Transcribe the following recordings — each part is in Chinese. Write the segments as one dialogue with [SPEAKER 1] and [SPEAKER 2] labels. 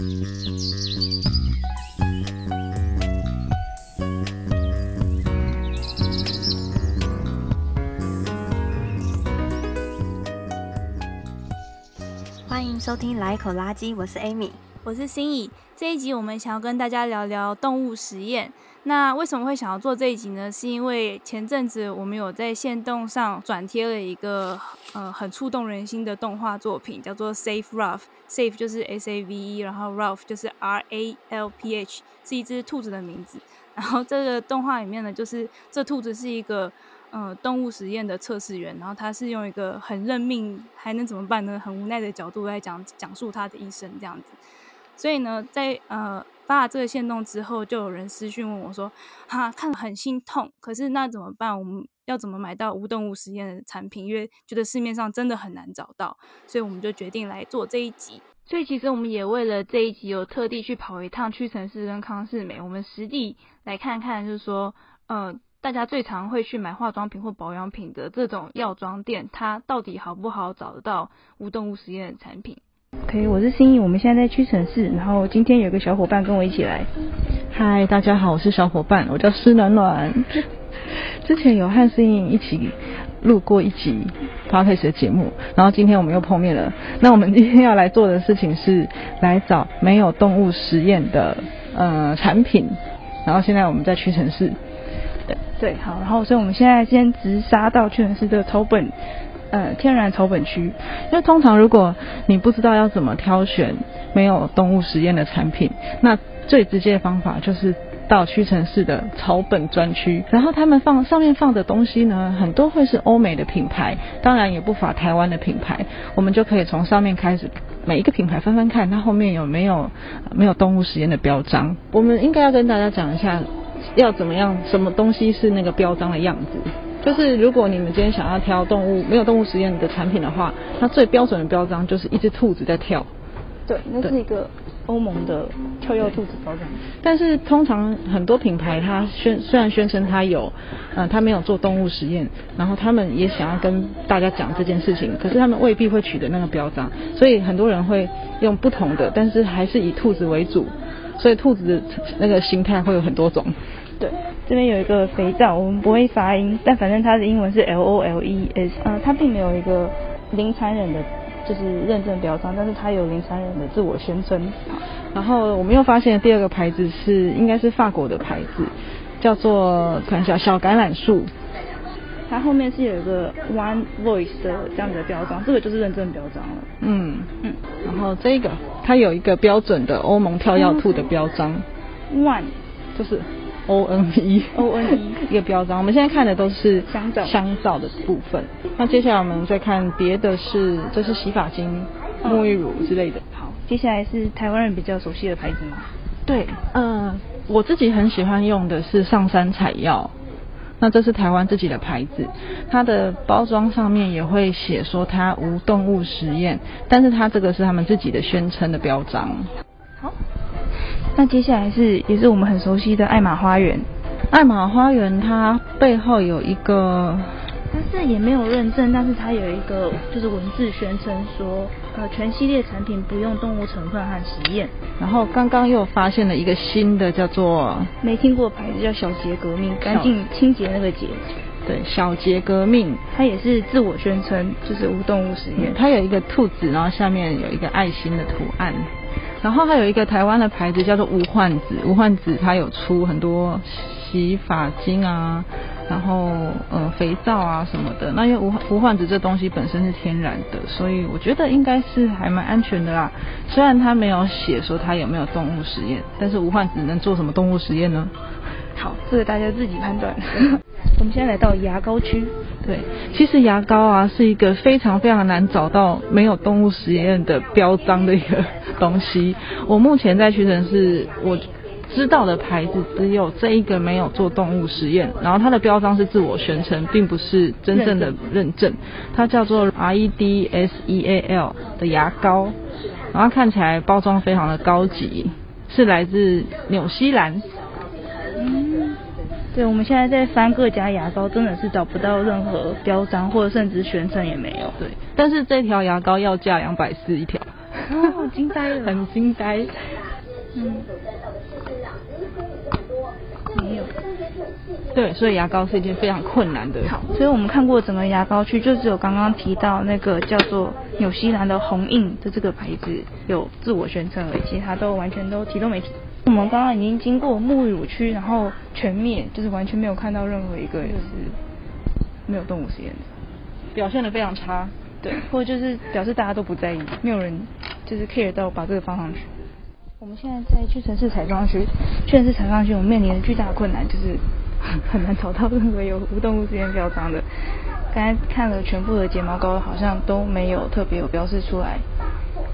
[SPEAKER 1] 欢迎收听《来一口垃圾》，我是 Amy，
[SPEAKER 2] 我是心怡。这一集我们想要跟大家聊聊动物实验。那为什么会想要做这一集呢？是因为前阵子我们有在线动上转贴了一个呃很触动人心的动画作品，叫做 Safe Ralph。Safe 就是 S A V E，然后 Ralph 就是 R A L P H，是一只兔子的名字。然后这个动画里面呢，就是这兔子是一个呃动物实验的测试员，然后他是用一个很认命，还能怎么办呢？很无奈的角度来讲讲述他的一生这样子。所以呢，在呃。发了这个线动之后，就有人私讯问我说：“哈，看了很心痛，可是那怎么办？我们要怎么买到无动物实验的产品？因为觉得市面上真的很难找到，所以我们就决定来做这一集。所以其实我们也为了这一集，有特地去跑一趟屈臣氏跟康士美，我们实地来看看，就是说，呃，大家最常会去买化妆品或保养品的这种药妆店，它到底好不好找得到无动物实验的产品？”
[SPEAKER 3] OK，我是心怡，我们现在在屈臣氏，然后今天有个小伙伴跟我一起来。
[SPEAKER 4] 嗨，大家好，我是小伙伴，我叫施暖暖。之前有和心怡一起录过一集 Podcast 的节目，然后今天我们又碰面了。那我们今天要来做的事情是来找没有动物实验的呃产品，然后现在我们在屈臣氏。
[SPEAKER 3] 对对，好，然后所以我们现在先直杀到屈臣氏的草本。呃，天然草本区，因为通常如果你不知道要怎么挑选没有动物实验的产品，那最直接的方法就是到屈臣氏的草本专区，然后他们放上面放的东西呢，很多会是欧美的品牌，当然也不乏台湾的品牌，我们就可以从上面开始每一个品牌翻翻看，它后面有没有没有动物实验的标章。我们应该要跟大家讲一下，要怎么样，什么东西是那个标章的样子。就是如果你们今天想要挑动物没有动物实验的产品的话，它最标准的标章就是一只兔子在跳。对，那是一个欧盟的跳跃兔子标章。
[SPEAKER 4] 但是通常很多品牌它宣虽然宣称它有，呃，它没有做动物实验，然后他们也想要跟大家讲这件事情，可是他们未必会取得那个标章，所以很多人会用不同的，但是还是以兔子为主，所以兔子的那个形态会有很多种。
[SPEAKER 3] 对，这边有一个肥皂，我们不会发音，但反正它的英文是 L O L E S，呃，它并没有一个零残忍的，就是认证标章，但是它有零残忍的自我宣称。
[SPEAKER 4] 然后我们又发现第二个牌子是应该是法国的牌子，叫做看一下小橄榄树，
[SPEAKER 3] 它后面是有一个 One Voice 的这样子的标章，这个就是认证标章了。
[SPEAKER 4] 嗯嗯，然后这个它有一个标准的欧盟跳跃兔的标章
[SPEAKER 3] ，One
[SPEAKER 4] 就是。O N E
[SPEAKER 3] O N E
[SPEAKER 4] 一个标章，我们现在看的都是
[SPEAKER 3] 香皂
[SPEAKER 4] 香皂的部分。那接下来我们再看别的是，这是洗发精、沐浴乳之类的。
[SPEAKER 3] 好，接下来是台湾人比较熟悉的牌子吗？
[SPEAKER 4] 对，嗯、呃，我自己很喜欢用的是上山采药。那这是台湾自己的牌子，它的包装上面也会写说它无动物实验，但是它这个是他们自己的宣称的标章。
[SPEAKER 3] 好。那接下来是也是我们很熟悉的爱玛花园，
[SPEAKER 4] 爱玛花园它背后有一个，
[SPEAKER 3] 但是也没有认证，但是它有一个就是文字宣称说，呃，全系列产品不用动物成分和实验。
[SPEAKER 4] 然后刚刚又发现了一个新的叫做
[SPEAKER 3] 没听过牌子叫小杰革命，干净清洁那个洁。
[SPEAKER 4] 对，小杰革命，
[SPEAKER 3] 它也是自我宣称就是无动物实验，
[SPEAKER 4] 嗯，它有一个兔子，然后下面有一个爱心的图案。然后还有一个台湾的牌子叫做无患子，无患子它有出很多洗发精啊，然后呃肥皂啊什么的。那因为无无患子这东西本身是天然的，所以我觉得应该是还蛮安全的啦。虽然它没有写说它有没有动物实验，但是无患子能做什么动物实验呢？
[SPEAKER 3] 好，这个大家自己判断。我们现在来到牙膏区。
[SPEAKER 4] 对，其实牙膏啊是一个非常非常难找到没有动物实验的标章的一个 东西。我目前在屈臣氏我知道的牌子只有这一个没有做动物实验，然后它的标章是自我宣称，并不是真正的认证。它叫做 R E D S E A L 的牙膏，然后看起来包装非常的高级，是来自纽西兰。
[SPEAKER 3] 对，我们现在在翻各家牙膏，真的是找不到任何标章，或者甚至宣称也没有。
[SPEAKER 4] 对，但是这条牙膏要价两百四一条。哦，惊呆了，很惊呆。嗯，没有。对，所以牙膏是一件非常困难的。
[SPEAKER 3] 好，所以我们看过整个牙膏区，就只有刚刚提到那个叫做纽西兰的红印的这个牌子有自我宣称而已，其他都完全都提都没提。我们刚刚已经经过沐浴乳区，然后全灭，就是完全没有看到任何一个也是没有动物实验的，
[SPEAKER 4] 表现的非常差。
[SPEAKER 3] 对，或者就是表示大家都不在意，没有人就是 care 到把这个放上去。我们现在在屈臣氏彩妆区，屈臣氏彩妆区，我们面临的巨大的困难就是很难找到任何有无动物实验标章的。刚才看了全部的睫毛膏，好像都没有特别有标示出来。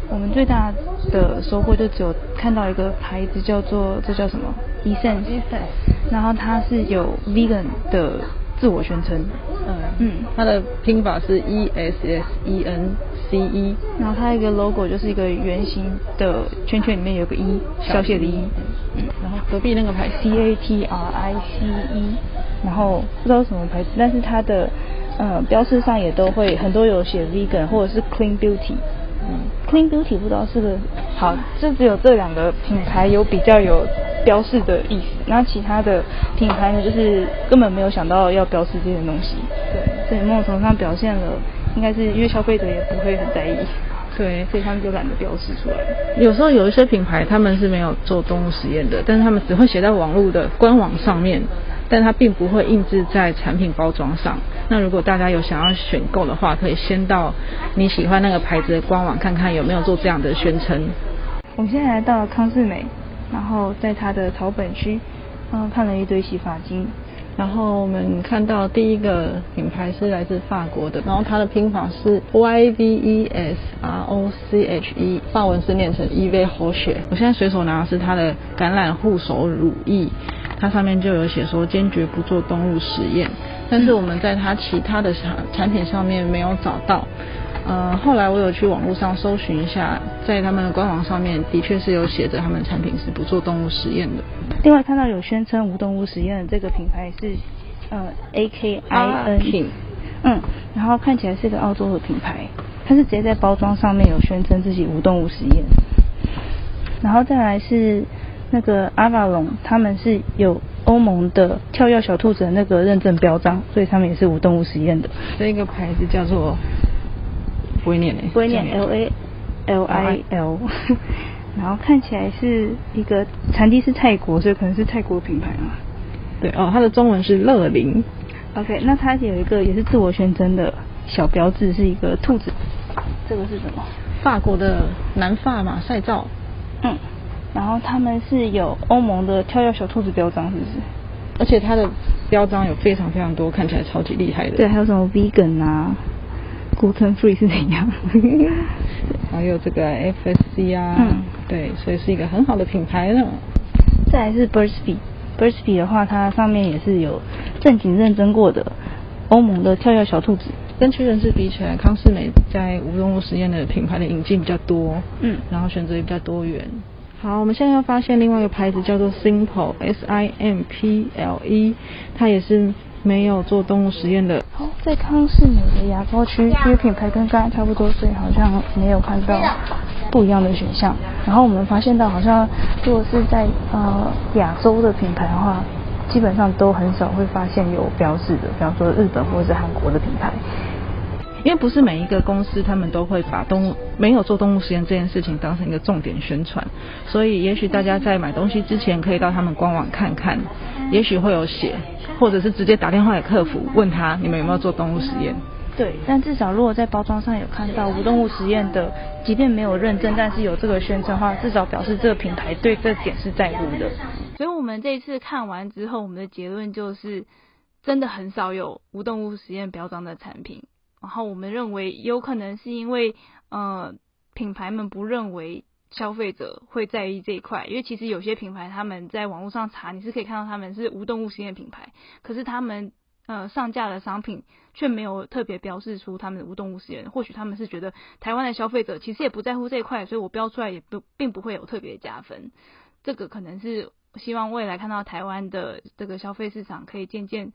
[SPEAKER 3] 我们最大的收获就只有看到一个牌子，叫做这叫什么？Essence，Essence，然后它是有 vegan 的自我宣称。
[SPEAKER 4] 嗯。嗯，它的拼法是 E S S E N C E，
[SPEAKER 3] 然后它一个 logo 就是一个圆形的圈圈，里面有个 E，小写的 E。
[SPEAKER 4] 嗯，然后隔壁那个牌
[SPEAKER 3] C A T R I C E，然后不知道什么牌子，但是它的呃标识上也都会很多有写 vegan 或者是 clean beauty。嗯，Clean Beauty 不知道是个好，就只有这两个品牌有比较有标示的意思，那其他的品牌呢，就是根本没有想到要标示这些东西。对，所以某种程度上表现了，应该是因为消费者也不会很在意，
[SPEAKER 4] 对，
[SPEAKER 3] 所以他们就懒得标示出来。
[SPEAKER 4] 有时候有一些品牌他们是没有做动物实验的，但是他们只会写在网络的官网上面。但它并不会印制在产品包装上。那如果大家有想要选购的话，可以先到你喜欢那个牌子的官网看看有没有做这样的宣称。
[SPEAKER 3] 我们现在来到了康是美，然后在它的草本区，嗯看了一堆洗发精。
[SPEAKER 4] 然后我们看到第一个品牌是来自法国的，然后它的拼法是 Y V E S R O C H E，法文是念成 Yves Rocher。我现在随手拿的是它的橄榄护手乳液。它上面就有写说坚决不做动物实验，但是我们在它其他的产产品上面没有找到。呃，后来我有去网络上搜寻一下，在他们的官网上面的确是有写着他们产品是不做动物实验的。
[SPEAKER 3] 另外看到有宣称无动物实验的这个品牌是呃 A K I N，嗯，然后看起来是一个澳洲的品牌，它是直接在包装上面有宣称自己无动物实验。然后再来是。那个阿瓦隆，他们是有欧盟的跳跃小兔子的那个认证标章，所以他们也是无动物实验的。
[SPEAKER 4] 这个牌子叫做不会念诶，
[SPEAKER 3] 不会念 L A L I L，然后看起来是一个产地是泰国，所以可能是泰国品牌嘛。
[SPEAKER 4] 对哦，它的中文是乐林。
[SPEAKER 3] OK，那它有一个也是自我宣称的小标志，是一个兔子。这个是什么？
[SPEAKER 4] 法国的南法马赛照。
[SPEAKER 3] 嗯。然后他们是有欧盟的跳跃小兔子标章，是不是？
[SPEAKER 4] 而且它的标章有非常非常多，看起来超级厉害的。
[SPEAKER 3] 对，还有什么 vegan 啊，gluten free 是怎样？
[SPEAKER 4] 还有这个 FSC 啊，嗯，对，所以是一个很好的品牌呢。
[SPEAKER 3] 再来是 Bees 的话，它上面也是有正经认真过的欧盟的跳跃小兔子。
[SPEAKER 4] 跟屈臣氏比起来，康是美在无动物实验的品牌的引进比较多，
[SPEAKER 3] 嗯，
[SPEAKER 4] 然后选择也比较多元。好，我们现在又发现另外一个牌子叫做 Simple S I M P L E，它也是没有做动物实验的。
[SPEAKER 3] 哦，在康是美的牙膏区，因为品牌跟刚才差不多，所以好像没有看到不一样的选项。然后我们发现到，好像如果是在呃亚洲的品牌的话，基本上都很少会发现有标志的，比方说日本或者是韩国的品牌。
[SPEAKER 4] 因为不是每一个公司，他们都会把动物没有做动物实验这件事情当成一个重点宣传，所以也许大家在买东西之前可以到他们官网看看，也许会有写，或者是直接打电话给客服问他你们有没有做动物实验。
[SPEAKER 3] 对，但至少如果在包装上有看到无动物实验的，即便没有认证，但是有这个宣称的话，至少表示这个品牌对这点是在乎的。
[SPEAKER 2] 所以我们这一次看完之后，我们的结论就是，真的很少有无动物实验标章的产品。然后我们认为有可能是因为，呃，品牌们不认为消费者会在意这一块，因为其实有些品牌他们在网络上查，你是可以看到他们是无动物实验品牌，可是他们呃上架的商品却没有特别标示出他们的无动物实验，或许他们是觉得台湾的消费者其实也不在乎这一块，所以我标出来也不并不会有特别加分，这个可能是希望未来看到台湾的这个消费市场可以渐渐。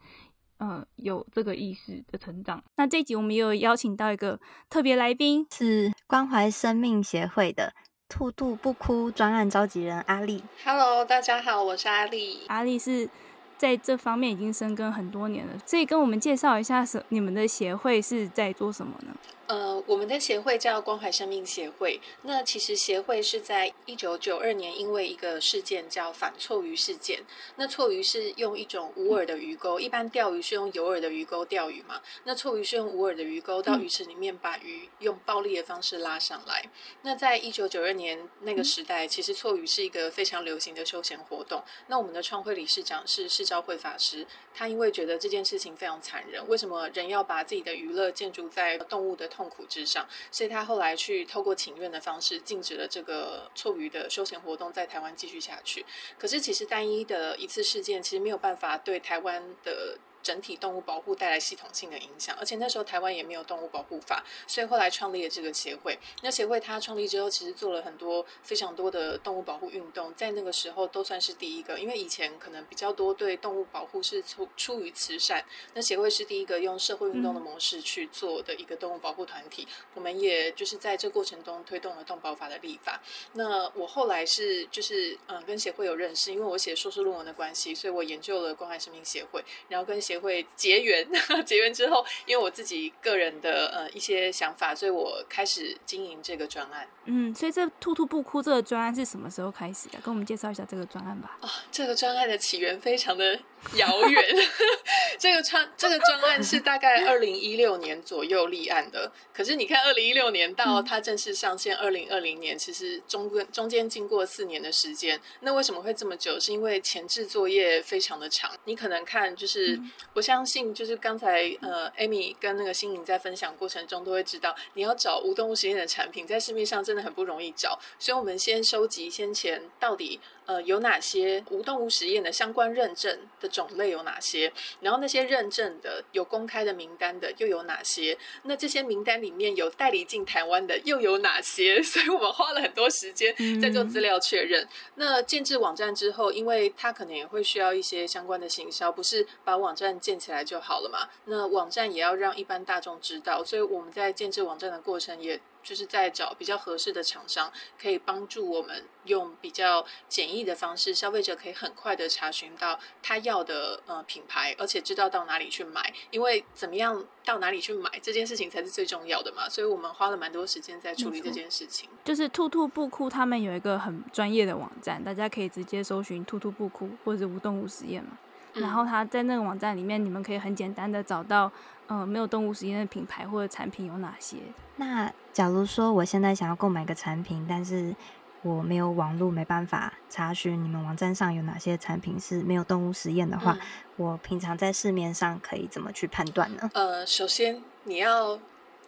[SPEAKER 4] 呃有这个意识的成长。
[SPEAKER 2] 那这一集我们也有邀请到一个特别来宾，
[SPEAKER 1] 是关怀生命协会的兔兔不哭专案召集人阿丽。
[SPEAKER 5] Hello，大家好，我是阿丽。
[SPEAKER 2] 阿丽是在这方面已经深耕很多年了，所以跟我们介绍一下，是你们的协会是在做什么呢？
[SPEAKER 5] 呃，我们的协会叫关怀生命协会。那其实协会是在一九九二年，因为一个事件叫反错鱼事件。那错鱼是用一种无饵的鱼钩，一般钓鱼是用有饵的鱼钩钓鱼嘛。那错鱼是用无饵的鱼钩到鱼池里面把鱼用暴力的方式拉上来。那在一九九二年那个时代，其实错鱼是一个非常流行的休闲活动。那我们的创会理事长是释昭慧法师，他因为觉得这件事情非常残忍，为什么人要把自己的娱乐建筑在动物的痛痛苦之上，所以他后来去透过请愿的方式，禁止了这个错鱼的休闲活动在台湾继续下去。可是，其实单一的一次事件，其实没有办法对台湾的。整体动物保护带来系统性的影响，而且那时候台湾也没有动物保护法，所以后来创立了这个协会。那协会它创立之后，其实做了很多非常多的动物保护运动，在那个时候都算是第一个，因为以前可能比较多对动物保护是出出于慈善，那协会是第一个用社会运动的模式去做的一个动物保护团体。嗯、我们也就是在这过程中推动了动保法的立法。那我后来是就是嗯跟协会有认识，因为我写硕士论文的关系，所以我研究了关爱生命协会，然后跟协会结缘，结缘之后，因为我自己个人的呃一些想法，所以我开始经营这个专案。
[SPEAKER 2] 嗯，所以这兔兔不哭这个专案是什么时候开始的？跟我们介绍一下这个专案吧。
[SPEAKER 5] 啊、哦，这个专案的起源非常的遥远。这个专这个专案是大概二零一六年左右立案的。可是你看，二零一六年到它正式上线二零二零年，其实中中间经过四年的时间。那为什么会这么久？是因为前置作业非常的长。你可能看，就是我相信，就是刚才呃，Amy 跟那个心颖在分享过程中都会知道，你要找无动物实验的产品，在市面上真的很不容易找。所以我们先收集先前到底。呃，有哪些无动物实验的相关认证的种类有哪些？然后那些认证的有公开的名单的又有哪些？那这些名单里面有代理进台湾的又有哪些？所以我们花了很多时间在做资料确认。嗯、那建制网站之后，因为它可能也会需要一些相关的行销，不是把网站建起来就好了嘛？那网站也要让一般大众知道，所以我们在建制网站的过程也。就是在找比较合适的厂商，可以帮助我们用比较简易的方式，消费者可以很快的查询到他要的呃品牌，而且知道到哪里去买。因为怎么样到哪里去买这件事情才是最重要的嘛，所以我们花了蛮多时间在处理这件事情。
[SPEAKER 2] 就是兔兔不哭，他们有一个很专业的网站，大家可以直接搜寻“兔兔不哭”或者“无动物实验”嘛。然后他在那个网站里面，你们可以很简单的找到，嗯、呃，没有动物实验的品牌或者产品有哪些。
[SPEAKER 1] 那假如说我现在想要购买个产品，但是我没有网络，没办法查询你们网站上有哪些产品是没有动物实验的话，嗯、我平常在市面上可以怎么去判断呢？
[SPEAKER 5] 呃，首先你要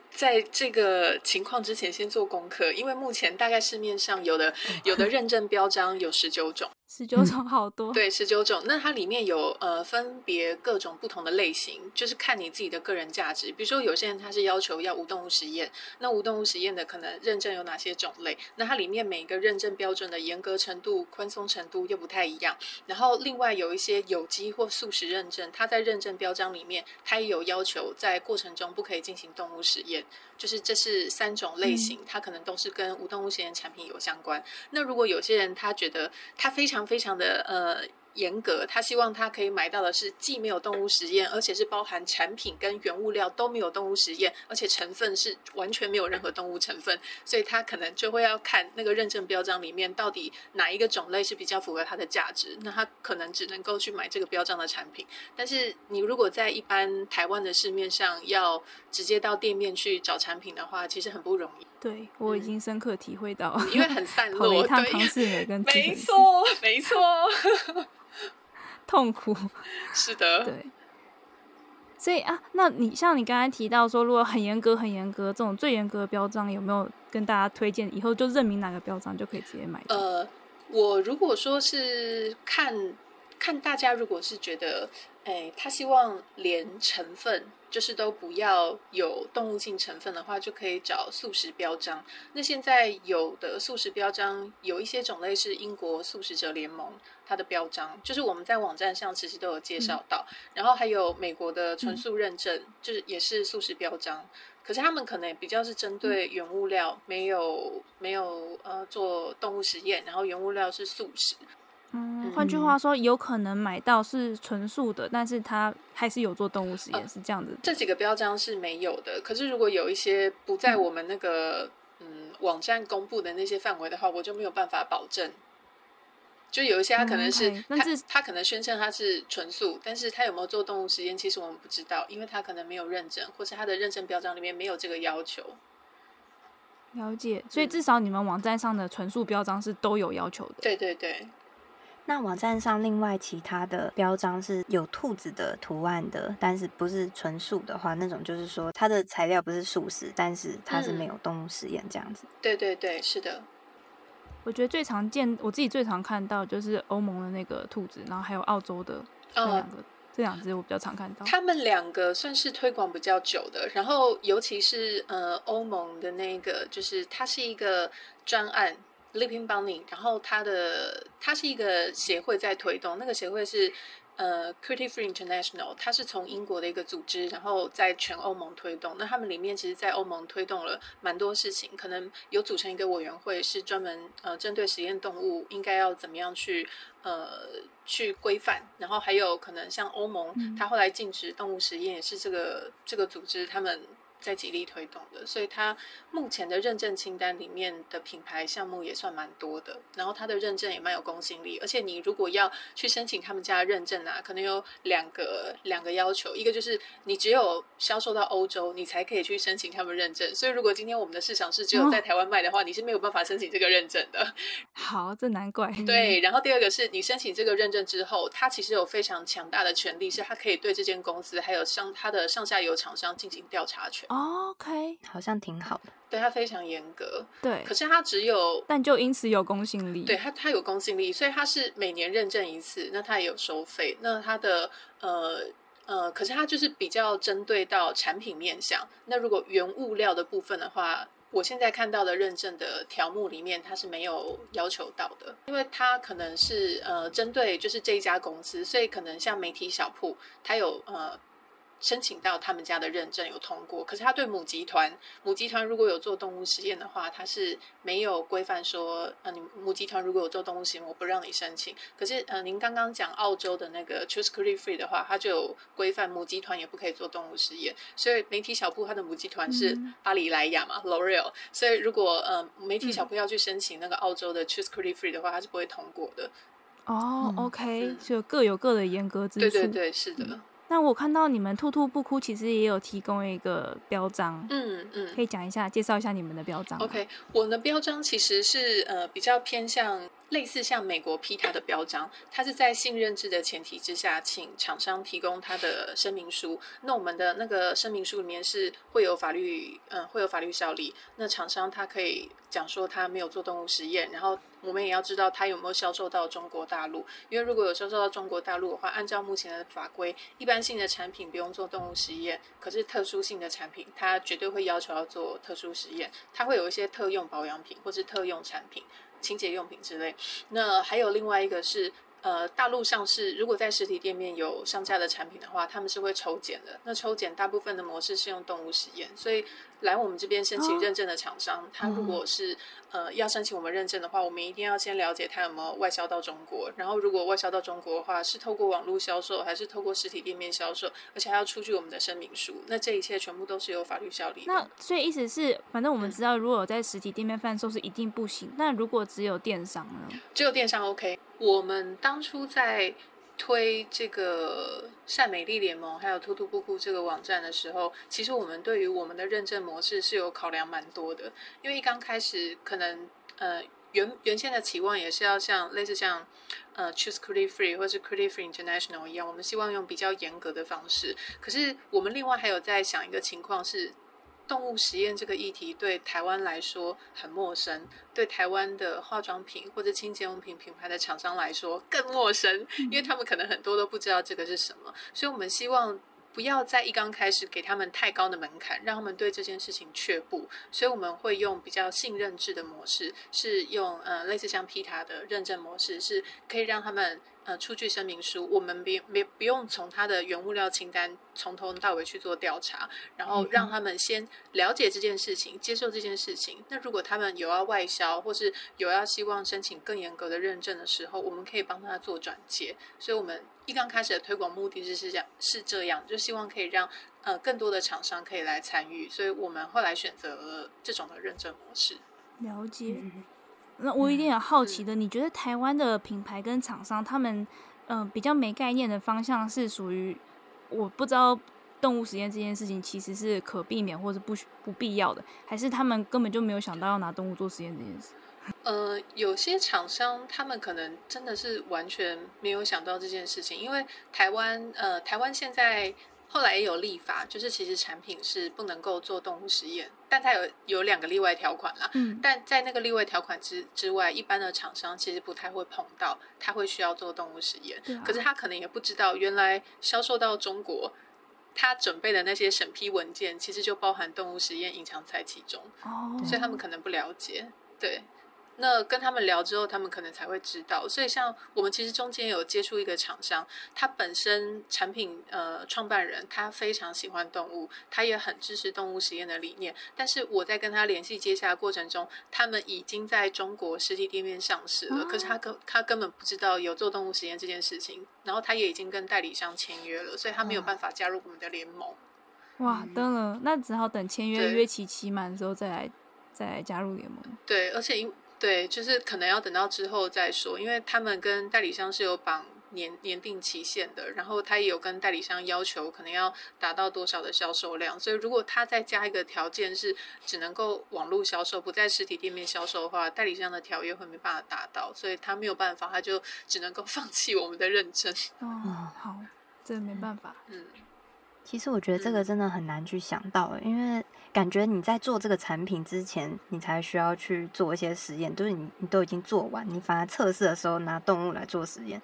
[SPEAKER 5] 在这个情况之前先做功课，因为目前大概市面上有的 有的认证标章有十九种。
[SPEAKER 2] 十九种好多，
[SPEAKER 5] 对，十九种。那它里面有呃分别各种不同的类型，就是看你自己的个人价值。比如说有些人他是要求要无动物实验，那无动物实验的可能认证有哪些种类？那它里面每一个认证标准的严格程度、宽松程度又不太一样。然后另外有一些有机或素食认证，它在认证标章里面它也有要求，在过程中不可以进行动物实验。就是这是三种类型，它可能都是跟无动物实验产品有相关。那如果有些人他觉得他非常非常的呃。严格，他希望他可以买到的是既没有动物实验，而且是包含产品跟原物料都没有动物实验，而且成分是完全没有任何动物成分，所以他可能就会要看那个认证标章里面到底哪一个种类是比较符合他的价值，那他可能只能够去买这个标章的产品。但是你如果在一般台湾的市面上要直接到店面去找产品的话，其实很不容易。
[SPEAKER 2] 对，我已经深刻体会到，
[SPEAKER 5] 因为很散 落，
[SPEAKER 2] 一趟康世美跟
[SPEAKER 5] 没错，没错。
[SPEAKER 2] 痛苦，
[SPEAKER 5] 是的，
[SPEAKER 2] 对，所以啊，那你像你刚才提到说，如果很严格、很严格这种最严格的标章，有没有跟大家推荐？以后就认明哪个标章就可以直接买？
[SPEAKER 5] 呃，我如果说是看。看大家如果是觉得，哎，他希望连成分就是都不要有动物性成分的话，就可以找素食标章。那现在有的素食标章有一些种类是英国素食者联盟它的标章，就是我们在网站上其实都有介绍到。嗯、然后还有美国的纯素认证，嗯、就是也是素食标章。可是他们可能比较是针对原物料，没有没有呃做动物实验，然后原物料是素食。
[SPEAKER 2] 嗯，换句话说，有可能买到是纯素的，但是它还是有做动物实验，呃、是这样子。
[SPEAKER 5] 这几个标章是没有的。可是如果有一些不在我们那个嗯，嗯网站公布的那些范围的话，我就没有办法保证。就有一些它可能是，嗯、okay, 他他可能宣称它是纯素，但是他有没有做动物实验，其实我们不知道，因为他可能没有认证，或是他的认证标章里面没有这个要求。
[SPEAKER 2] 了解，所以至少你们网站上的纯素标章是都有要求的。
[SPEAKER 5] 对对对。
[SPEAKER 1] 那网站上另外其他的标章是有兔子的图案的，但是不是纯素的话，那种就是说它的材料不是素食，但是它是没有动物实验这样子。
[SPEAKER 5] 嗯。对对对，是的。
[SPEAKER 2] 我觉得最常见，我自己最常看到就是欧盟的那个兔子，然后还有澳洲的那两个，哦、这两只我比较常看到。
[SPEAKER 5] 他们两个算是推广比较久的，然后尤其是呃欧盟的那个，就是它是一个专案 Leaping Bunny，然后它的它是一个协会在推动，那个协会是。呃，Cruelty Free International，它是从英国的一个组织，然后在全欧盟推动。那他们里面其实，在欧盟推动了蛮多事情，可能有组成一个委员会，是专门呃针对实验动物应该要怎么样去呃去规范。然后还有可能像欧盟，它后来禁止动物实验，也是这个这个组织他们。在极力推动的，所以它目前的认证清单里面的品牌项目也算蛮多的，然后它的认证也蛮有公信力，而且你如果要去申请他们家的认证啊，可能有两个两个要求，一个就是你只有销售到欧洲，你才可以去申请他们认证，所以如果今天我们的市场是只有在台湾卖的话，哦、你是没有办法申请这个认证的。
[SPEAKER 2] 好，这难怪。
[SPEAKER 5] 对，然后第二个是你申请这个认证之后，它其实有非常强大的权利，是它可以对这间公司还有上它的上下游厂商进行调查权。
[SPEAKER 2] OK，
[SPEAKER 1] 好像挺好的。
[SPEAKER 5] 对，它非常严格。
[SPEAKER 2] 对，
[SPEAKER 5] 可是它只有，
[SPEAKER 2] 但就因此有公信力。
[SPEAKER 5] 对，它它有公信力，所以它是每年认证一次，那它也有收费。那它的呃呃，可是它就是比较针对到产品面向。那如果原物料的部分的话，我现在看到的认证的条目里面，它是没有要求到的，因为它可能是呃针对就是这一家公司，所以可能像媒体小铺，它有呃。申请到他们家的认证有通过，可是他对母集团，母集团如果有做动物实验的话，他是没有规范说，呃，你母集团如果有做动物实验，我不让你申请。可是，呃，您刚刚讲澳洲的那个 Choose Cruelty Free 的话，它就有规范母集团也不可以做动物实验。所以媒体小铺它的母集团是巴黎莱雅嘛，L'Oreal。所以如果呃媒体小铺要去申请那个澳洲的 Choose Cruelty Free 的话，它是不会通过的。
[SPEAKER 2] 哦，OK，就各有各的严格之处。
[SPEAKER 5] 对对对，是的。
[SPEAKER 2] 那我看到你们兔兔不哭，其实也有提供一个标章，
[SPEAKER 5] 嗯嗯，
[SPEAKER 2] 可以讲一下，介绍一下你们的标章。
[SPEAKER 5] OK，我的标章其实是呃比较偏向类似像美国 PETA 的标章，它是在信任制的前提之下，请厂商提供它的声明书。那我们的那个声明书里面是会有法律，嗯、呃，会有法律效力。那厂商他可以讲说他没有做动物实验，然后。我们也要知道它有没有销售到中国大陆，因为如果有销售到中国大陆的话，按照目前的法规，一般性的产品不用做动物实验，可是特殊性的产品，它绝对会要求要做特殊实验，它会有一些特用保养品或是特用产品、清洁用品之类。那还有另外一个是。呃，大陆上市，如果在实体店面有上架的产品的话，他们是会抽检的。那抽检大部分的模式是用动物实验，所以来我们这边申请认证的厂商，他、哦、如果是呃要申请我们认证的话，我们一定要先了解他有没有外销到中国。然后如果外销到中国的话，是透过网络销售还是透过实体店面销售，而且还要出具我们的声明书。那这一切全部都是有法律效力的。
[SPEAKER 2] 那所以意思是，反正我们知道，如果有在实体店面贩售是一定不行。那如果只有电商呢？
[SPEAKER 5] 只有电商 OK。我们当初在推这个善美丽联盟还有兔兔不哭这个网站的时候，其实我们对于我们的认证模式是有考量蛮多的。因为一刚开始可能呃原原先的期望也是要像类似像呃 Choose Cruelty Free 或是 Cruelty Free International 一样，我们希望用比较严格的方式。可是我们另外还有在想一个情况是。动物实验这个议题对台湾来说很陌生，对台湾的化妆品或者清洁用品品牌的厂商来说更陌生，因为他们可能很多都不知道这个是什么。所以我们希望。不要在一刚开始给他们太高的门槛，让他们对这件事情却步。所以我们会用比较信任制的模式，是用呃类似像 PETA 的认证模式，是可以让他们。呃，出具声明书，我们别别不用从他的原物料清单从头到尾去做调查，然后让他们先了解这件事情，接受这件事情。那如果他们有要外销，或是有要希望申请更严格的认证的时候，我们可以帮他做转接。所以，我们一刚开始的推广目的是这样，是这样，就希望可以让呃更多的厂商可以来参与。所以我们后来选择了这种的认证模式。
[SPEAKER 2] 了解。那我有点好奇的，嗯、你觉得台湾的品牌跟厂商，他们嗯、呃、比较没概念的方向是属于我不知道动物实验这件事情其实是可避免或者不不必要的，还是他们根本就没有想到要拿动物做实验这件事？
[SPEAKER 5] 呃，有些厂商他们可能真的是完全没有想到这件事情，因为台湾呃台湾现在。后来也有立法，就是其实产品是不能够做动物实验，但它有有两个例外条款啦。嗯，但在那个例外条款之之外，一般的厂商其实不太会碰到，他会需要做动物实验。啊。可是他可能也不知道，原来销售到中国，他准备的那些审批文件其实就包含动物实验隐藏在其中。哦。所以他们可能不了解。对。那跟他们聊之后，他们可能才会知道。所以，像我们其实中间有接触一个厂商，他本身产品呃创办人他非常喜欢动物，他也很支持动物实验的理念。但是我在跟他联系接洽的过程中，他们已经在中国实体店面上市了，可是他根他根本不知道有做动物实验这件事情。然后他也已经跟代理商签约了，所以他没有办法加入我们的联盟。
[SPEAKER 2] 哇，等了，那只好等签约约期期满的时候再来再来加入联盟。
[SPEAKER 5] 对，而且因对，就是可能要等到之后再说，因为他们跟代理商是有绑年年定期限的，然后他也有跟代理商要求可能要达到多少的销售量，所以如果他再加一个条件是只能够网络销售，不在实体店面销售的话，代理商的条约会没办法达到，所以他没有办法，他就只能够 放弃我们的认证。
[SPEAKER 2] 哦，好，这没办法，嗯。
[SPEAKER 1] 其实我觉得这个真的很难去想到，嗯，因为感觉你在做这个产品之前，你才需要去做一些实验，就是你你都已经做完，你反而测试的时候拿动物来做实验，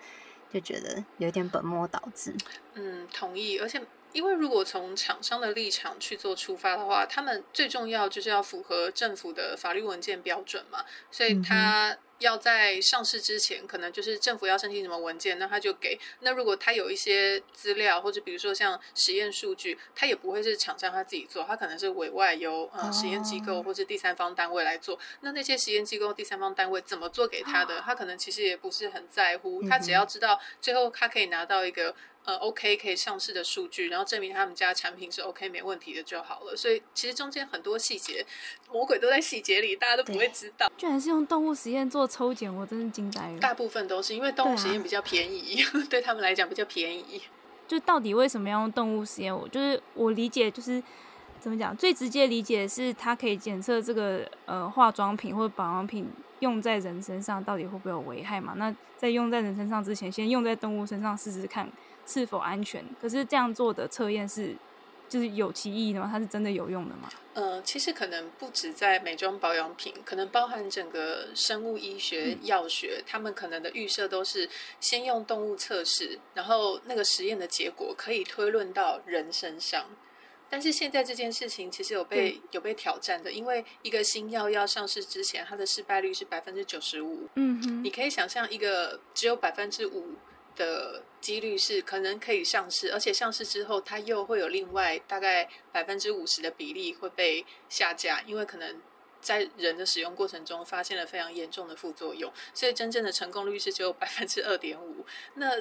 [SPEAKER 1] 就觉得有点本末倒置。
[SPEAKER 5] 嗯，同意。而且，因为如果从厂商的立场去做出发的话，他们最重要就是要符合政府的法律文件标准嘛，所以他。嗯要在上市之前，可能就是政府要申请什么文件，那他就给。那如果他有一些资料，或者比如说像实验数据，他也不会是厂商他自己做，他可能是委外由呃实验机构或者第三方单位来做。那那些实验机构、第三方单位怎么做给他的，他可能其实也不是很在乎，他只要知道最后他可以拿到一个。呃，OK，可以上市的数据，然后证明他们家产品是 OK 没问题的就好了。所以其实中间很多细节，魔鬼都在细节里，大家都不会知道。
[SPEAKER 2] 居然是用动物实验做抽检，我真是惊呆了。
[SPEAKER 5] 大部分都是因为动物实验比较便宜，对，啊、对他们来讲比较便宜。
[SPEAKER 2] 就到底为什么要用动物实验？我就是我理解，就是怎么讲，最直接理解是它可以检测这个呃化妆品或者保养品用在人身上到底会不会有危害嘛？那在用在人身上之前，先用在动物身上试试看。是否安全？可是这样做的测验是，就是有其意义的吗？它是真的有用的吗？
[SPEAKER 5] 呃，其实可能不止在美妆保养品，可能包含整个生物医学、药学，嗯、他们可能的预设都是先用动物测试，然后那个实验的结果可以推论到人身上。但是现在这件事情其实有被有被挑战的，因为一个新药要上市之前，它的失败率是百分之九十五。嗯哼，你可以想象一个只有百分之五。的几率是可能可以上市，而且上市之后，它又会有另外大概百分之五十的比例会被下架，因为可能在人的使用过程中发现了非常严重的副作用，所以真正的成功率是只有 百分之二点五。那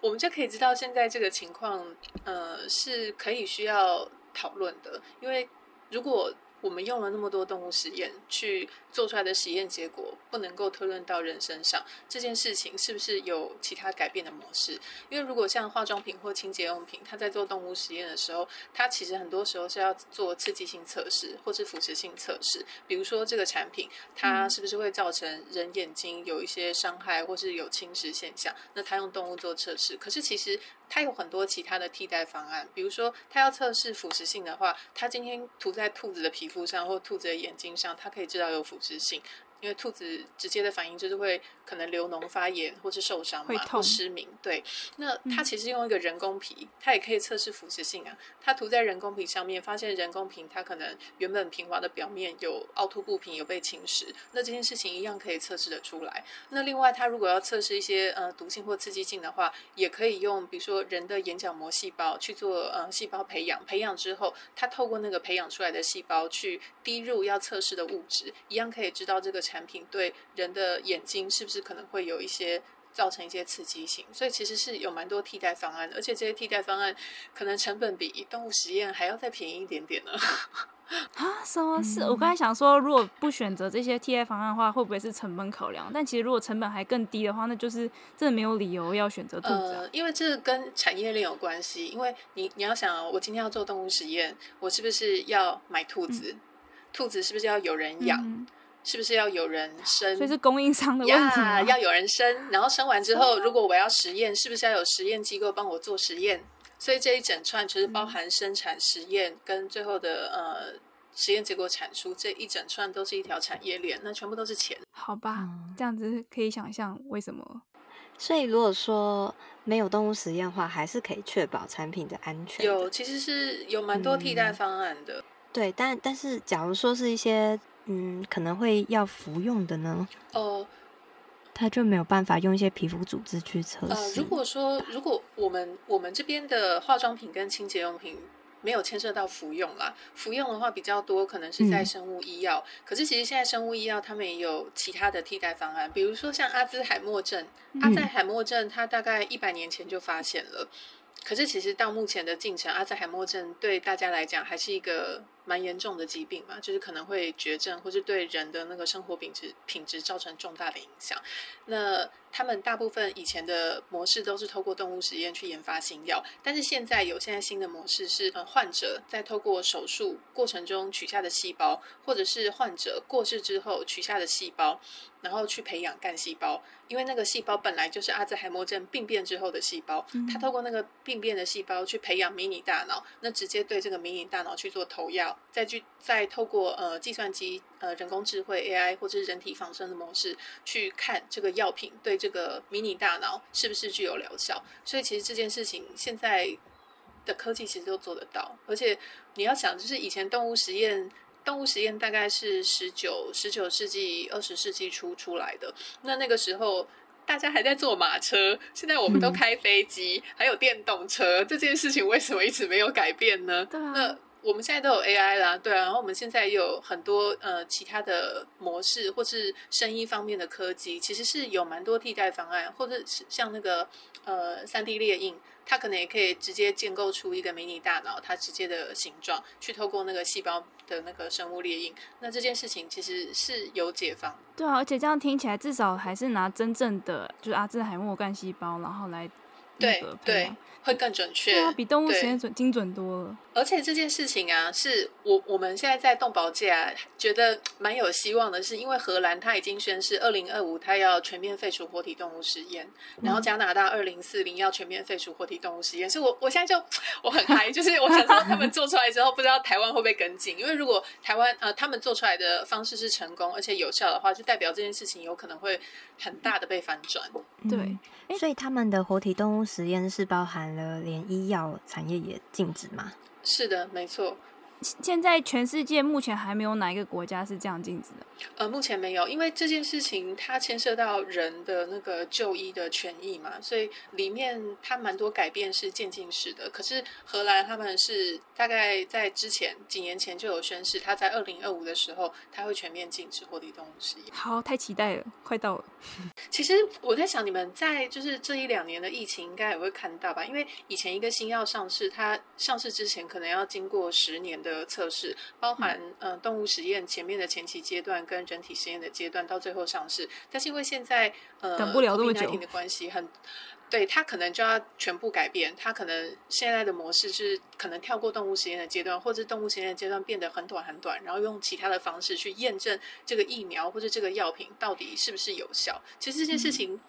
[SPEAKER 5] 我们就可以知道，现在这个情况，呃，是可以需要讨论的，因为如果。我们用了那么多动物实验去做出来的实验结果不能够推论到人身上，这件事情是不是有其他改变的模式？因为如果像化妆品或清洁用品，它在做动物实验的时候，它其实很多时候是要做刺激性测试或是腐蚀性测试，比如说这个产品它是不是会造成人眼睛有一些伤害或是有侵蚀现象，那它用动物做测试，可是其实。它有很多其他的替代方案，比如说它要测试腐蚀性的话，它今天涂在兔子的皮肤上或兔子的眼睛上，它可以知道有腐蚀性。因为兔子直接的反应就是会可能流脓、发炎或是受伤嘛，或失明。对，那它其实用一个人工皮，它也可以测试腐蚀性啊。它涂在人工皮上面，发现人工皮它可能原本平滑的表面有凹凸不平，有被侵蚀。那这件事情一样可以测试的出来。那另外，它如果要测试一些呃毒性或刺激性的话，也可以用比如说人的眼角膜细胞去做呃细胞培养，培养之后，它透过那个培养出来的细胞去滴入要测试的物质，一样可以知道这个产品对人的眼睛是不是可能会有一些造成一些刺激性，所以其实是有蛮多替代方案的，而且这些替代方案可能成本比动物实验还要再便宜一点点呢。
[SPEAKER 2] 啊，什么事？我刚才想说，如果不选择这些替代方案的话，会不会是成本考量？但其实如果成本还更低的话，那就是真的没有理由要选择兔子。
[SPEAKER 5] 呃，因为这跟产业链有关系。因为你你要想，我今天要做动物实验，我是不是要买兔子？嗯、兔子是不是要有人养？嗯是不是要有人生？
[SPEAKER 2] 所以是供应商的问题。
[SPEAKER 5] Yeah, 要有人生，然后生完之后，如果我要实验，是不是要有实验机构帮我做实验？所以这一整串其实包含生产、实验跟最后的呃实验结果产出，这一整串都是一条产业链，那全部都是钱。
[SPEAKER 2] 好吧，这样子可以想象为什么。
[SPEAKER 1] 所以如果说没有动物实验的话，还是可以确保产品的安全的。
[SPEAKER 5] 有，其实是有蛮多替代方案的。嗯、
[SPEAKER 1] 对，但但是假如说是一些。嗯，可能会要服用的呢。哦、呃，他就没有办法用一些皮肤组织去测试。
[SPEAKER 5] 呃，如果说如果我们我们这边的化妆品跟清洁用品没有牵涉到服用啦，服用的话比较多，可能是在生物医药。嗯、可是其实现在生物医药他们也有其他的替代方案，比如说像阿兹海默症，嗯、阿兹海默症它大概一百年前就发现了，可是其实到目前的进程，阿兹海默症对大家来讲还是一个。蛮严重的疾病嘛，就是可能会绝症，或是对人的那个生活品质品质造成重大的影响。那他们大部分以前的模式都是透过动物实验去研发新药，但是现在有现在新的模式是，呃，患者在透过手术过程中取下的细胞，或者是患者过世之后取下的细胞，然后去培养干细胞，因为那个细胞本来就是阿兹海默症病变之后的细胞，它透过那个病变的细胞去培养迷你大脑，那直接对这个迷你大脑去做投药。再去再透过呃计算机呃人工智慧 AI 或者是人体仿生的模式去看这个药品对这个迷你大脑是不是具有疗效，所以其实这件事情现在的科技其实都做得到，而且你要想，就是以前动物实验，动物实验大概是十九十九世纪二十世纪初出来的，那那个时候大家还在坐马车，现在我们都开飞机，嗯、还有电动车，这件事情为什么一直没有改变呢？
[SPEAKER 2] 对啊。
[SPEAKER 5] 那我们现在都有 AI 啦，对啊，然后我们现在也有很多呃其他的模式，或是生意方面的科技，其实是有蛮多替代方案，或者是像那个呃三 D 列印，它可能也可以直接建构出一个迷你大脑，它直接的形状，去透过那个细胞的那个生物列印，那这件事情其实是有解放。
[SPEAKER 2] 对啊，而且这样听起来至少还是拿真正的就是阿兹海默干细胞，然后来那个
[SPEAKER 5] 对对。会更准确，
[SPEAKER 2] 对啊，比动物实验准精准多了。
[SPEAKER 5] 而且这件事情啊，是我我们现在在动保界啊，觉得蛮有希望的是，是因为荷兰它已经宣示二零二五它要全面废除活体动物实验，嗯、然后加拿大二零四零要全面废除活体动物实验。所以我我现在就 我很嗨，就是我想说他们做出来之后，不知道台湾会不会跟进？因为如果台湾呃他们做出来的方式是成功而且有效的话，就代表这件事情有可能会很大的被反转。
[SPEAKER 2] 对，
[SPEAKER 1] 嗯、所以他们的活体动物实验是包含。连医药产业也禁止吗？
[SPEAKER 5] 是的，没错。
[SPEAKER 2] 现在全世界目前还没有哪一个国家是这样禁止的。
[SPEAKER 5] 呃，目前没有，因为这件事情它牵涉到人的那个就医的权益嘛，所以里面它蛮多改变是渐进式的。可是荷兰他们是大概在之前几年前就有宣誓，他在二零二五的时候他会全面禁止活体动物实验。
[SPEAKER 2] 好，太期待了，快到了。
[SPEAKER 5] 其实我在想，你们在就是这一两年的疫情应该也会看到吧？因为以前一个新药上市，它上市之前可能要经过十年的。的测试包含呃动物实验前面的前期阶段跟人体实验的阶段，到最后上市。但是因为现在呃
[SPEAKER 2] 等不了那么久
[SPEAKER 5] 的关系，很对它可能就要全部改变。它可能现在的模式是可能跳过动物实验的阶段，或者动物实验的阶段变得很短很短，然后用其他的方式去验证这个疫苗或者这个药品到底是不是有效。其实这件事情，嗯、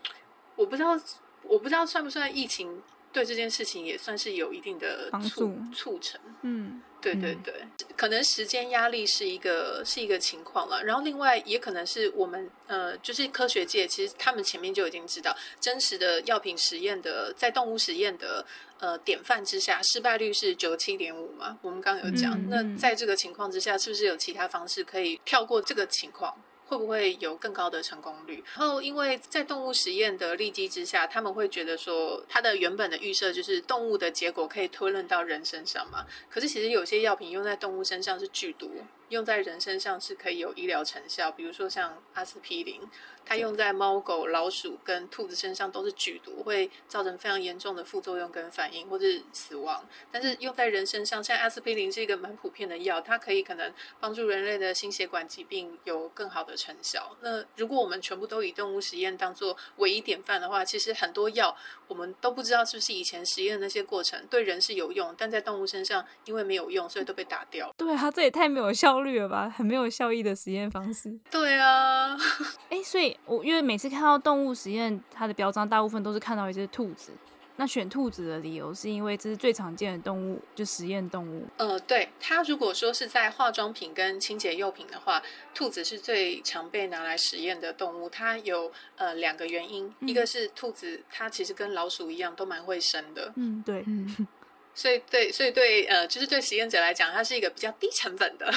[SPEAKER 5] 我不知道我不知道算不算疫情。对这件事情也算是有一定的促促成。
[SPEAKER 2] 嗯，
[SPEAKER 5] 对对对，嗯、可能时间压力是一个是一个情况了。然后另外也可能是我们呃，就是科学界其实他们前面就已经知道，真实的药品实验的在动物实验的呃典范之下，失败率是九十七点五嘛。我们刚刚有讲，嗯、那在这个情况之下，是不是有其他方式可以跳过这个情况？会不会有更高的成功率？然后，因为在动物实验的利基之下，他们会觉得说，它的原本的预设就是动物的结果可以推论到人身上嘛。可是，其实有些药品用在动物身上是剧毒。用在人身上是可以有医疗成效，比如说像阿司匹林，它用在猫狗、老鼠跟兔子身上都是剧毒，会造成非常严重的副作用跟反应或者是死亡。但是用在人身上，像阿司匹林是一个蛮普遍的药，它可以可能帮助人类的心血管疾病有更好的成效。那如果我们全部都以动物实验当做唯一典范的话，其实很多药我们都不知道是不是以前实验的那些过程对人是有用，但在动物身上因为没有用，所以都被打掉。
[SPEAKER 2] 对啊，这也太没有效。效率了吧，很没有效益的实验方式。
[SPEAKER 5] 对啊，
[SPEAKER 2] 哎，所以我因为每次看到动物实验，它的标章大部分都是看到一只兔子。那选兔子的理由是因为这是最常见的动物，就实验动物。
[SPEAKER 5] 呃，对，它如果说是在化妆品跟清洁用品的话，兔子是最常被拿来实验的动物。它有呃两个原因，嗯、一个是兔子它其实跟老鼠一样都蛮会生的。
[SPEAKER 2] 嗯，对，嗯。
[SPEAKER 5] 所以对，所以对，呃，就是对实验者来讲，它是一个比较低成本的。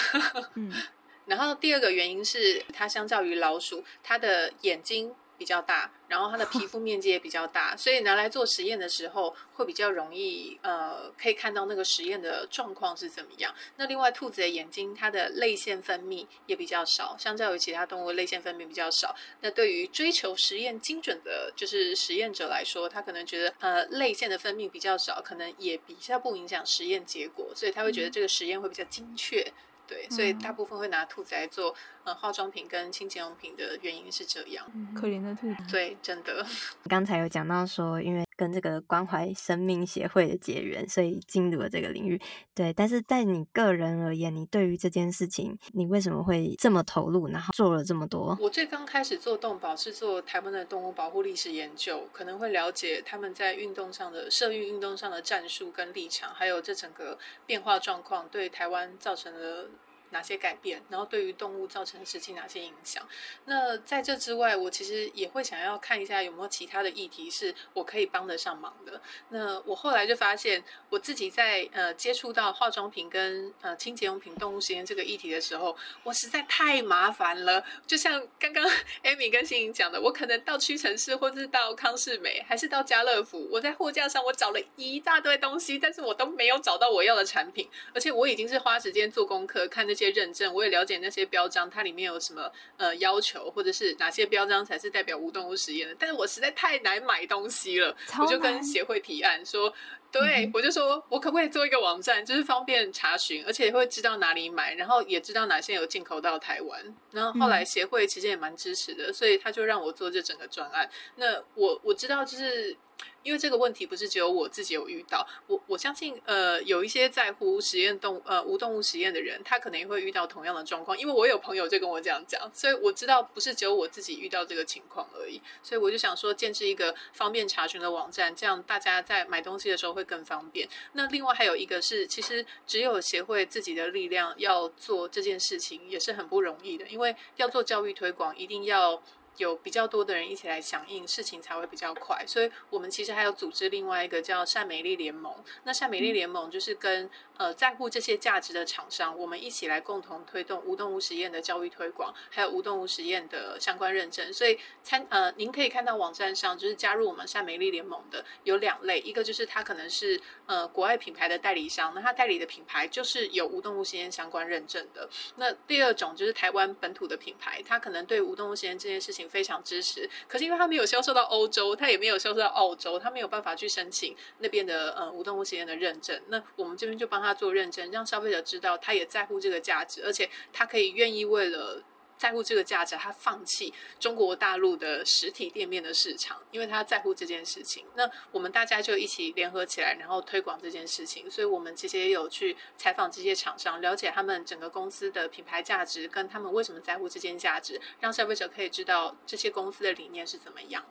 [SPEAKER 5] 嗯，然后第二个原因是，它相较于老鼠，它的眼睛比较大，然后它的皮肤 面积也比较大，所以拿来做实验的时候会比较容易，呃，可以看到那个实验的状况是怎么样。那另外，兔子的眼睛，它的泪腺分泌也比较少，相较于其他动物，泪腺分泌比较少。那对于追求实验精准的，就是实验者来说，他可能觉得，呃，泪腺的分泌比较少，可能也比较不影响实验结果，所以他会觉得这个实验会比较精确。对，所以大部分会拿兔子来做呃化妆品跟清洁用品的原因是这样。
[SPEAKER 2] 可怜的兔子。
[SPEAKER 5] 对，真的。
[SPEAKER 1] 刚才有讲到说，因为跟这个关怀生命协会的结缘，所以进入了这个领域。对，但是在你个人而言，你对于这件事情，你为什么会这么投入，然后做了这么多？
[SPEAKER 5] 我最刚开始做动保是做台湾的动物保护历史研究，可能会了解他们在运动上的社运运动上的战术跟立场，还有这整个变化状况对台湾造成了哪些改变，然后对于动物造成实际哪些影响？那在这之外，我其实也会想要看一下有没有其他的议题是我可以帮得上忙的。那我后来就发现，我自己在呃接触到化妆品跟呃清洁用品动物实验这个议题的时候，我实在太麻烦了。就像刚刚 Amy 跟欣颖讲的，我可能到屈臣氏，或是到康是美，还是到家乐福，我在货架上我找了一大堆东西，但是我都没有找到我要的产品，而且我已经是花时间做功课看那。些认证，我也了解那些标章，它里面有什么呃要求，或者是哪些标章才是代表无动物实验的。但是我实在太难买东西了，我就跟协会提案说，对、嗯、我就说我可不可以做一个网站，就是方便查询，而且会知道哪里买，然后也知道哪些有进口到台湾。然后后来协会其实也蛮支持的，所以他就让我做这整个专案。那我我知道就是。因为这个问题不是只有我自己有遇到，我我相信，呃，有一些在乎实验动呃无动物实验的人，他可能也会遇到同样的状况。因为我有朋友就跟我这样讲，所以我知道不是只有我自己遇到这个情况而已。所以我就想说，建置一个方便查询的网站，这样大家在买东西的时候会更方便。那另外还有一个是，其实只有协会自己的力量要做这件事情也是很不容易的，因为要做教育推广，一定要。有比较多的人一起来响应，事情才会比较快。所以，我们其实还有组织另外一个叫善美丽联盟。那善美丽联盟就是跟呃在乎这些价值的厂商，我们一起来共同推动无动物实验的教育推广，还有无动物实验的相关认证。所以参呃，您可以看到网站上就是加入我们善美丽联盟的有两类，一个就是他可能是呃国外品牌的代理商，那他代理的品牌就是有无动物实验相关认证的。那第二种就是台湾本土的品牌，他可能对无动物实验这件事情。非常支持，可是因为他没有销售到欧洲，他也没有销售到澳洲，他没有办法去申请那边的呃无动物实验的认证。那我们这边就帮他做认证，让消费者知道他也在乎这个价值，而且他可以愿意为了。在乎这个价值，他放弃中国大陆的实体店面的市场，因为他在乎这件事情。那我们大家就一起联合起来，然后推广这件事情。所以，我们其实也有去采访这些厂商，了解他们整个公司的品牌价值，跟他们为什么在乎这件价值，让消费者可以知道这些公司的理念是怎么样。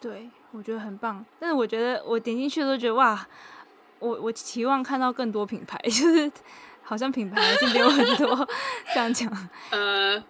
[SPEAKER 2] 对，我觉得很棒。但是我觉得我点进去都觉得哇，我我期望看到更多品牌，就是好像品牌还是比我很多。这样讲，
[SPEAKER 5] 呃，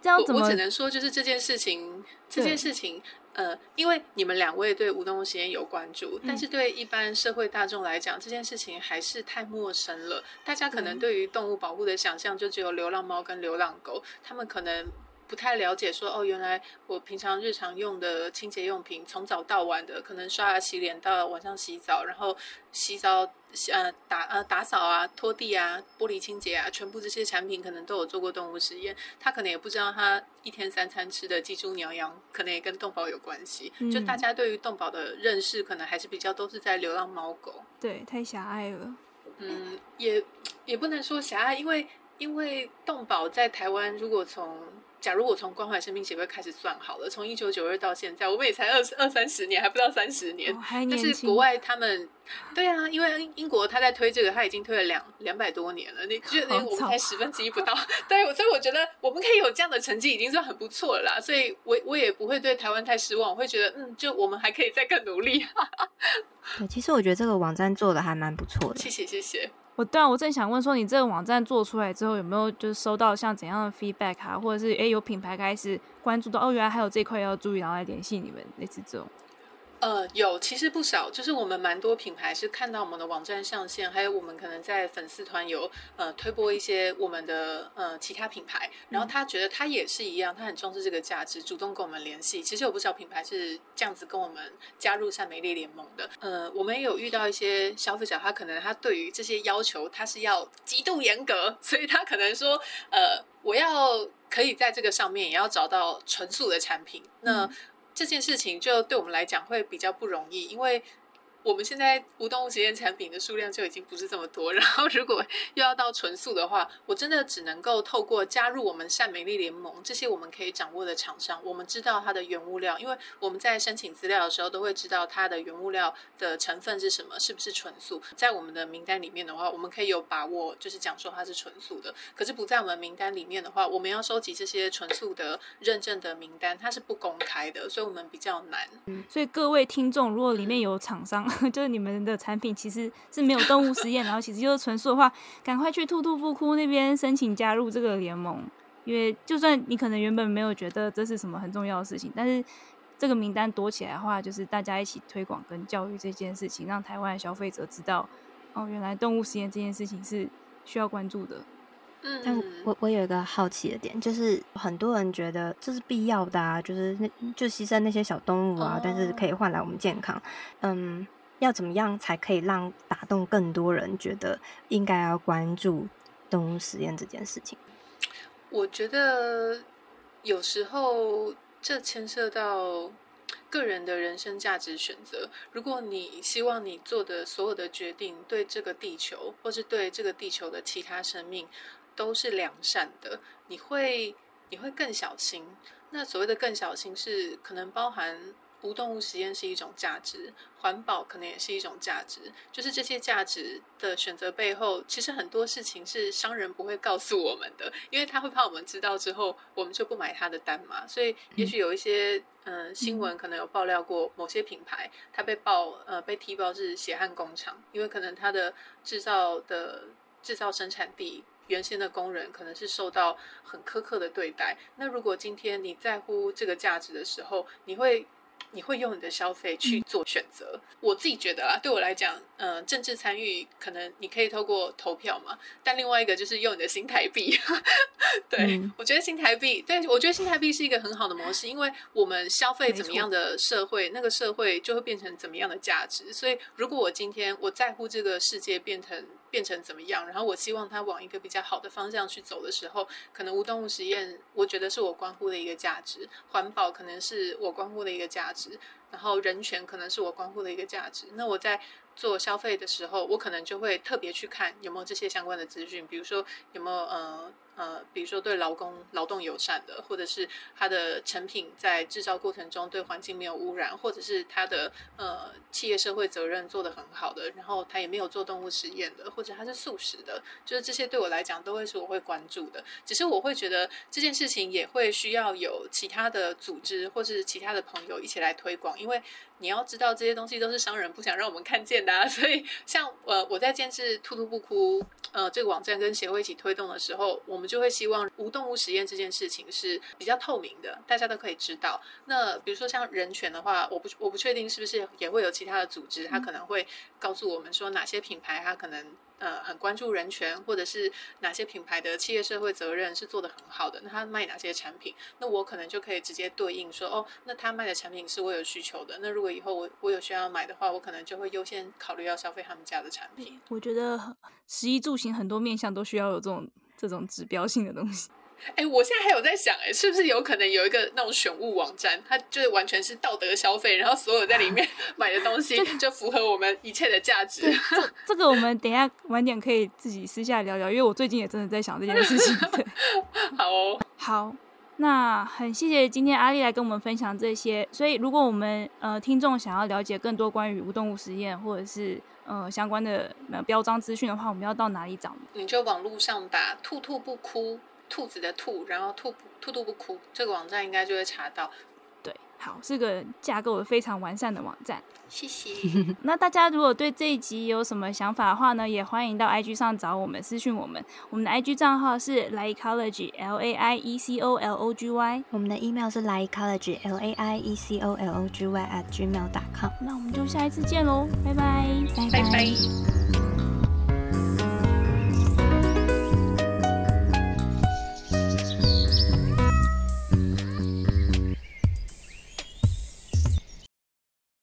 [SPEAKER 2] 这样怎么？
[SPEAKER 5] 我，我只能说，就是这件事情，这件事情。呃，因为你们两位对无动物实验有关注，但是对一般社会大众来讲，这件事情还是太陌生了。大家可能对于动物保护的想象就只有流浪猫跟流浪狗，他们可能不太了解说，哦，原来我平常日常用的清洁用品，从早到晚的，可能刷牙洗脸到晚上洗澡，然后洗澡。呃，打呃打扫啊，拖地啊，玻璃清洁啊，全部这些产品可能都有做过动物实验。他可能也不知道，他一天三餐吃的鸡猪牛羊，可能也跟动保有关系。嗯。就大家对于动保的认识，可能还是比较都是在流浪猫狗。
[SPEAKER 2] 对，太狭隘了。
[SPEAKER 5] 嗯，也也不能说狭隘，因为因为动保在台湾，如果从假如我从关怀生命协会开始算好了，从一九九二到现在，我们也才二二三十年，还不到三十年。但是国外他们，对啊，因为英国他在推这个，他已经推了两两百多年了。你觉得我们才十分之一不到？对，所以我觉得我们可以有这样的成绩，已经算很不错了啦。所以我我也不会对台湾太失望，我会觉得嗯，就我们还可以再更努力。
[SPEAKER 1] 对，其实我觉得这个网站做的还蛮不错的。
[SPEAKER 5] 谢谢谢谢。
[SPEAKER 2] 我对啊，我正想问说，你这个网站做出来之后，有没有就是收到像怎样的 feedback 啊，或者是诶有品牌开始关注到哦，原来还有这块要注意，然后来联系你们类似这种。
[SPEAKER 5] 呃，有，其实不少，就是我们蛮多品牌是看到我们的网站上线，还有我们可能在粉丝团有呃推播一些我们的呃其他品牌，然后他觉得他也是一样，他很重视这个价值，主动跟我们联系。其实有不少品牌是这样子跟我们加入善美丽联盟的。呃，我们也有遇到一些消费者，他可能他对于这些要求他是要极度严格，所以他可能说，呃，我要可以在这个上面也要找到纯素的产品。那、嗯这件事情就对我们来讲会比较不容易，因为。我们现在无动物实验产品的数量就已经不是这么多，然后如果又要到纯素的话，我真的只能够透过加入我们善美丽联盟这些我们可以掌握的厂商，我们知道它的原物料，因为我们在申请资料的时候都会知道它的原物料的成分是什么，是不是纯素。在我们的名单里面的话，我们可以有把握，就是讲说它是纯素的。可是不在我们名单里面的话，我们要收集这些纯素的认证的名单，它是不公开的，所以我们比较
[SPEAKER 2] 难。所以各位听众，如果里面有厂商。就是你们的产品其实是没有动物实验，然后其实就是纯素的话，赶快去兔兔不哭那边申请加入这个联盟，因为就算你可能原本没有觉得这是什么很重要的事情，但是这个名单多起来的话，就是大家一起推广跟教育这件事情，让台湾的消费者知道，哦，原来动物实验这件事情是需要关注的。
[SPEAKER 1] 嗯，但我我有一个好奇的点，就是很多人觉得这是必要的啊，就是那就牺牲那些小动物啊，但是可以换来我们健康，嗯。要怎么样才可以让打动更多人觉得应该要关注动物实验这件事情？
[SPEAKER 5] 我觉得有时候这牵涉到个人的人生价值选择。如果你希望你做的所有的决定对这个地球，或是对这个地球的其他生命都是良善的，你会你会更小心。那所谓的更小心是可能包含。无动物实验是一种价值，环保可能也是一种价值。就是这些价值的选择背后，其实很多事情是商人不会告诉我们的，因为他会怕我们知道之后，我们就不买他的单嘛。所以，也许有一些嗯、呃、新闻可能有爆料过，某些品牌它被爆呃被踢爆是血汗工厂，因为可能它的制造的制造生产地原先的工人可能是受到很苛刻的对待。那如果今天你在乎这个价值的时候，你会。你会用你的消费去做选择。嗯。我自己觉得啦，对我来讲，嗯、呃，政治参与可能你可以透过投票嘛，但另外一个就是用你的新台币。对、嗯、我觉得新台币，对我觉得新台币是一个很好的模式，因为我们消费怎么样的社会，那个社会就会变成怎么样的价值。所以，如果我今天我在乎这个世界变成变成怎么样，然后我希望它往一个比较好的方向去走的时候，可能无动物实验，我觉得是我关乎的一个价值；环保可能是我关乎的一个价值。然后人权可能是我关乎的一个价值，那我在做消费的时候，我可能就会特别去看有没有这些相关的资讯，比如说有没有呃呃，比如说对劳工劳动友善的，或者是它的成品在制造过程中对环境没有污染，或者是它的呃企业社会责任做得很好的，然后它也没有做动物实验的，或者它是素食的，就是这些对我来讲都会是我会关注的。只是我会觉得这件事情也会需要有其他的组织或是其他的朋友一起来推广，因为你要知道这些东西都是商人不想让我们看见的啊。所以像呃我在监制兔兔不哭呃这个网站跟协会一起推动的时候，我们就会希望无动物实验这件事情是比较透明的，大家都可以知道。那比如说像人权的话，我不我不确定是不是也会有其他的组织，他可能会告诉我们说哪些品牌他可能。呃，很关注人权，或者是哪些品牌的企业社会责任是做得很好的，那他卖哪些产品，那我可能就可以直接对应说，哦，那他卖的产品是我有需求的，那如果以后我我有需要买的话，我可能就会优先考虑要消费他们家的产品。
[SPEAKER 2] 我觉得食衣住行很多面向都需要有这种这种指标性的东西。
[SPEAKER 5] 哎，我现在还有在想，哎，是不是有可能有一个那种选物网站，它就是完全是道德消费，然后所有在里面 买的东西就符合我们一切的价值。
[SPEAKER 2] 这这个我们等一下晚点可以自己私下聊聊，因为我最近也真的在想这件事情。对，
[SPEAKER 5] 好哦，
[SPEAKER 2] 好，那很谢谢今天阿丽来跟我们分享这些。所以如果我们呃听众想要了解更多关于无动物实验或者是呃相关的标章资讯的话，我们要到哪里找呢？
[SPEAKER 5] 你就网络上打“兔兔不哭”。兔子的兔，然后兔兔兔不哭，这个网站应该就会查到。
[SPEAKER 2] 对，好，是个架构非常完善的网站。
[SPEAKER 5] 谢谢。
[SPEAKER 2] 那大家如果对这一集有什么想法的话呢，也欢迎到 IG 上找我们私讯我们。我们的 IG 账号是 Laiecology L A I E C O L O G Y，
[SPEAKER 1] 我们的 email 是 Laiecology L A I E C O L O G Y at gmail dot com。
[SPEAKER 2] 那我们就下一次见喽，拜拜，
[SPEAKER 5] 拜拜。